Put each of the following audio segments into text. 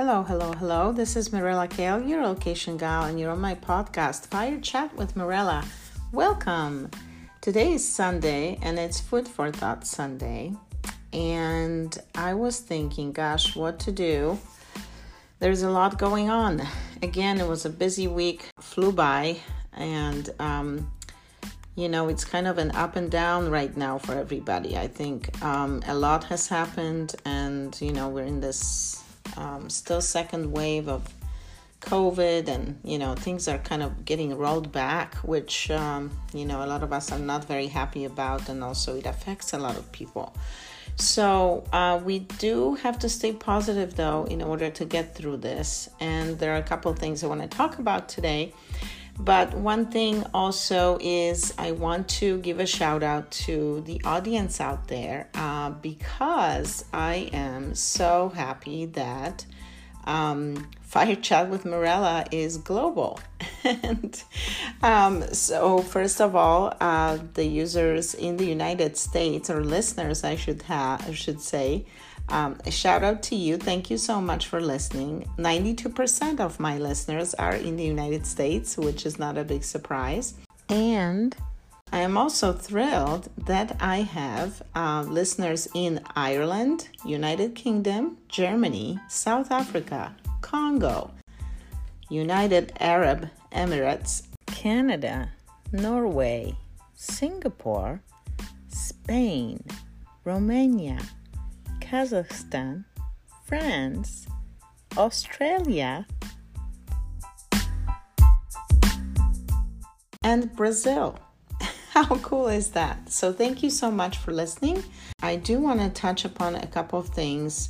Hello, hello, hello. This is Mirella Kale, your location gal, and you're on my podcast, Fire Chat with Mirella. Welcome. Today is Sunday, and it's Food for Thought Sunday. And I was thinking, gosh, what to do. There's a lot going on. Again, it was a busy week, flew by, and um, you know, it's kind of an up and down right now for everybody. I think um, a lot has happened, and you know, we're in this um, still second wave of COVID, and you know, things are kind of getting rolled back, which um, you know, a lot of us are not very happy about, and also it affects a lot of people. So, uh, we do have to stay positive though in order to get through this. And there are a couple of things I want to talk about today. But one thing also is I want to give a shout out to the audience out there uh, because I am so happy that um, Fire Chat with Mirella is global. and um, so, first of all, uh, the users in the United States, or listeners, I should have, I should say, um, shout out to you. Thank you so much for listening. 92% of my listeners are in the United States, which is not a big surprise. And I am also thrilled that I have uh, listeners in Ireland, United Kingdom, Germany, South Africa, Congo, United Arab Emirates, Canada, Norway, Singapore, Spain, Romania, Kazakhstan, France, Australia, and Brazil. How cool is that? So, thank you so much for listening. I do want to touch upon a couple of things.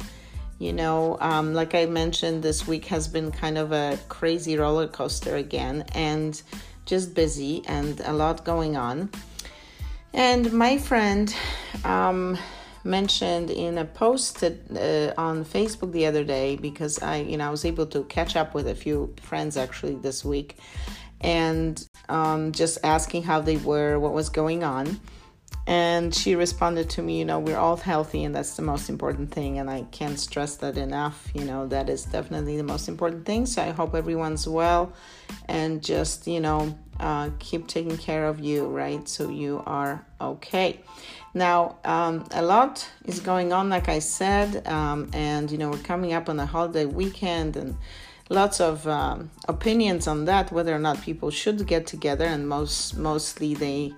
You know, um, like I mentioned, this week has been kind of a crazy roller coaster again and just busy and a lot going on. And my friend, um, mentioned in a post uh, on Facebook the other day because I, you know, I was able to catch up with a few friends actually this week, and um, just asking how they were, what was going on. And she responded to me, you know, we're all healthy, and that's the most important thing. And I can't stress that enough. You know, that is definitely the most important thing. So I hope everyone's well and just, you know, uh, keep taking care of you, right? So you are okay. Now, um, a lot is going on, like I said, um, and you know, we're coming up on the holiday weekend and lots of um, opinions on that whether or not people should get together and most mostly they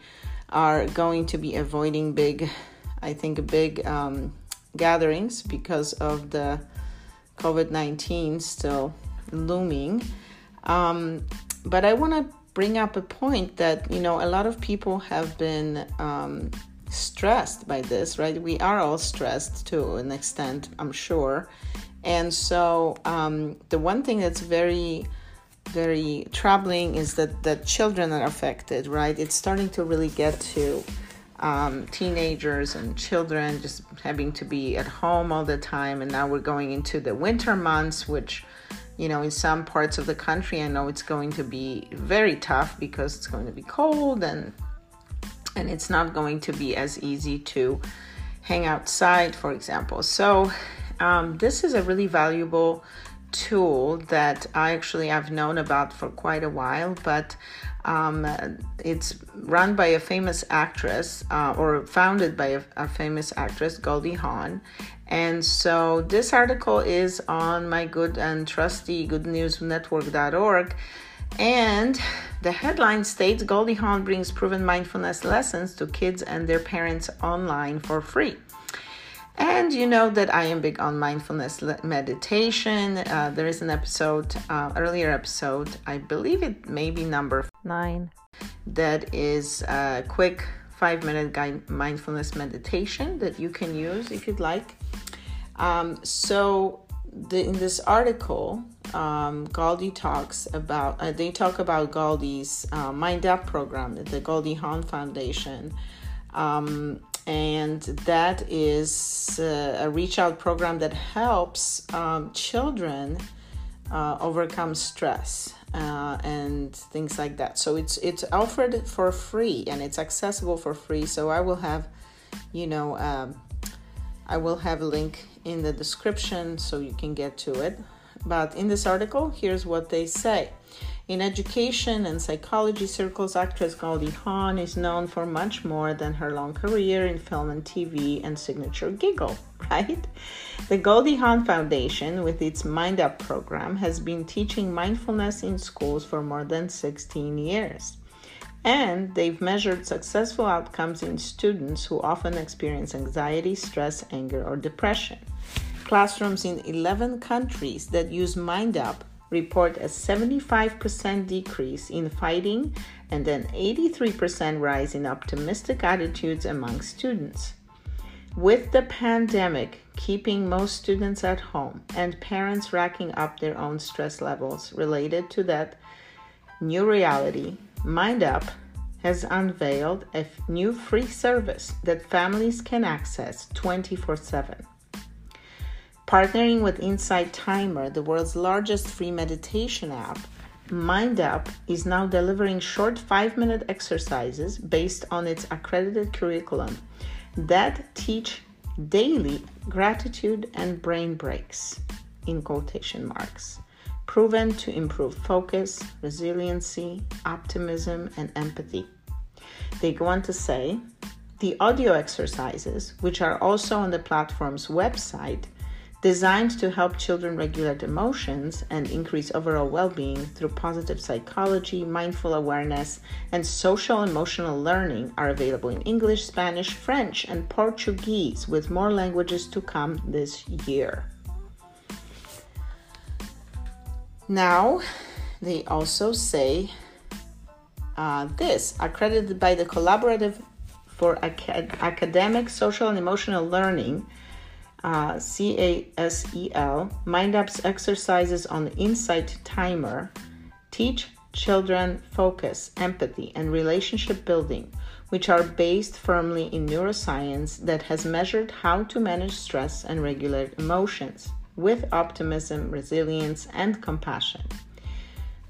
are going to be avoiding big i think big um, gatherings because of the covid-19 still looming um, but i want to bring up a point that you know a lot of people have been um, stressed by this, right? We are all stressed to an extent, I'm sure. And so um, the one thing that's very, very troubling is that the children are affected, right? It's starting to really get to um, teenagers and children just having to be at home all the time. And now we're going into the winter months, which you know, in some parts of the country, I know it's going to be very tough because it's going to be cold and and it's not going to be as easy to hang outside, for example. So, um, this is a really valuable tool that I actually have known about for quite a while, but um, it's run by a famous actress uh, or founded by a, a, famous actress, Goldie Hawn. And so this article is on my good and trusty goodnewsnetwork.org. And the headline states Goldie Hawn brings proven mindfulness lessons to kids and their parents online for free. And you know that I am big on mindfulness meditation. Uh, there is an episode, uh, earlier episode, I believe it may be number nine, that is a quick five minute guide mindfulness meditation that you can use if you'd like. Um, so, the, in this article, um, talks about, uh, they talk about Goldie's uh, Mind Up program, the Goldie Hawn Foundation. Um, and that is uh, a reach out program that helps um, children uh, overcome stress uh, and things like that. So it's it's offered for free and it's accessible for free. So I will have, you know, um, I will have a link in the description so you can get to it but in this article, here's what they say. In education and psychology circles, actress Goldie Hawn is known for much more than her long career in film and TV and signature giggle, right? The Goldie Hawn Foundation, with its Mind Up program, has been teaching mindfulness in schools for more than 16 years. And they've measured successful outcomes in students who often experience anxiety, stress, anger, or depression. Classrooms in 11 countries that use Mind Up report a 75% decrease in fighting and an 83% rise in optimistic attitudes among students. With the pandemic keeping most students at home and parents racking up their own stress levels related to that new reality, MindUp has unveiled a new free service that families can access 24 7. Partnering with Insight Timer, the world's largest free meditation app, MindUp is now delivering short five minute exercises based on its accredited curriculum that teach daily gratitude and brain breaks, in quotation marks, proven to improve focus, resiliency, optimism, and empathy. They go on to say the audio exercises, which are also on the platform's website, designed to help children regulate emotions and increase overall well being through positive psychology, mindful awareness, and social emotional learning, are available in English, Spanish, French, and Portuguese, with more languages to come this year. Now, they also say uh, this accredited by the Collaborative for Acad- Academic, Social, and Emotional Learning uh, CASEL, MindUp's exercises on the Insight Timer teach children focus, empathy, and relationship building, which are based firmly in neuroscience that has measured how to manage stress and regulate emotions with optimism, resilience, and compassion.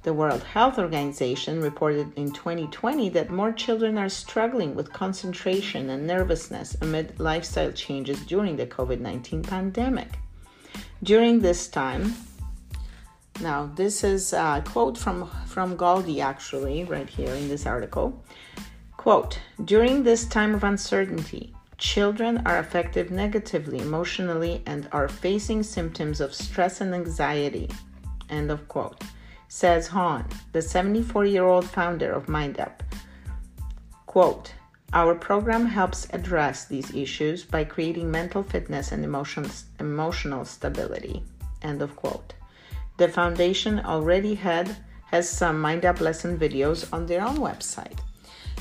The World Health Organization reported in 2020 that more children are struggling with concentration and nervousness amid lifestyle changes during the COVID 19 pandemic. During this time, now this is a quote from, from Goldie actually, right here in this article. Quote During this time of uncertainty, children are affected negatively emotionally and are facing symptoms of stress and anxiety. End of quote says Hawn, the 74 year old founder of MindUp. Quote, our program helps address these issues by creating mental fitness and emotion, emotional stability. End of quote. The foundation already had has some MindUp lesson videos on their own website.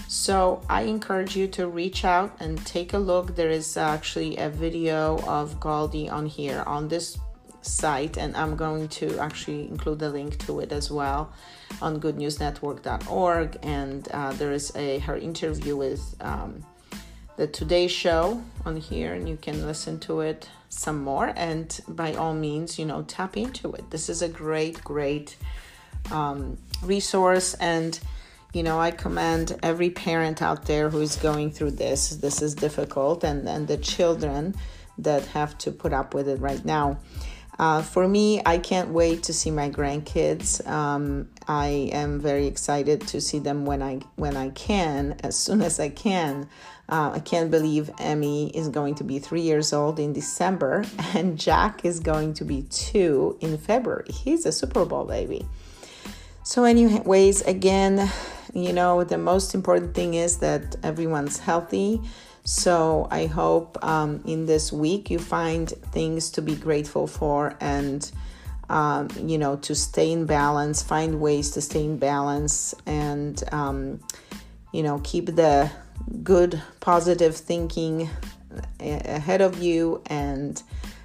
So I encourage you to reach out and take a look. There is actually a video of Goldie on here on this site, and I'm going to actually include the link to it as well on goodnewsnetwork.org. And uh, there is a her interview with um, the Today Show on here, and you can listen to it some more. And by all means, you know, tap into it. This is a great, great um, resource and you know i commend every parent out there who is going through this this is difficult and and the children that have to put up with it right now uh, for me, I can't wait to see my grandkids. Um, I am very excited to see them when I when I can, as soon as I can. Uh, I can't believe Emmy is going to be three years old in December, and Jack is going to be two in February. He's a Super Bowl baby. So, anyways, again, you know, the most important thing is that everyone's healthy so I hope um, in this week you find things to be grateful for and, um, you know, to stay in balance, find ways to stay in balance and, um, you know, keep the good, positive thinking ahead of you and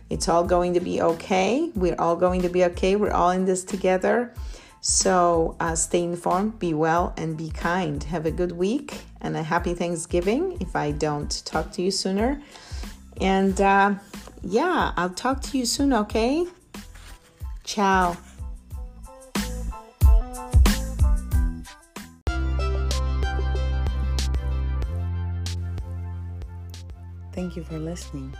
it's all going to be okay. We're all going to be okay. We're all in this together. So uh, stay informed, be well, and be kind. Have a good week and a happy Thanksgiving if I don't talk to you sooner. And uh, yeah, I'll talk to you soon, okay? Ciao. Thank you for listening.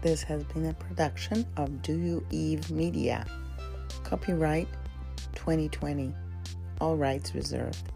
This has been a production of Do You Eve Media. Copyright 2020. All rights reserved.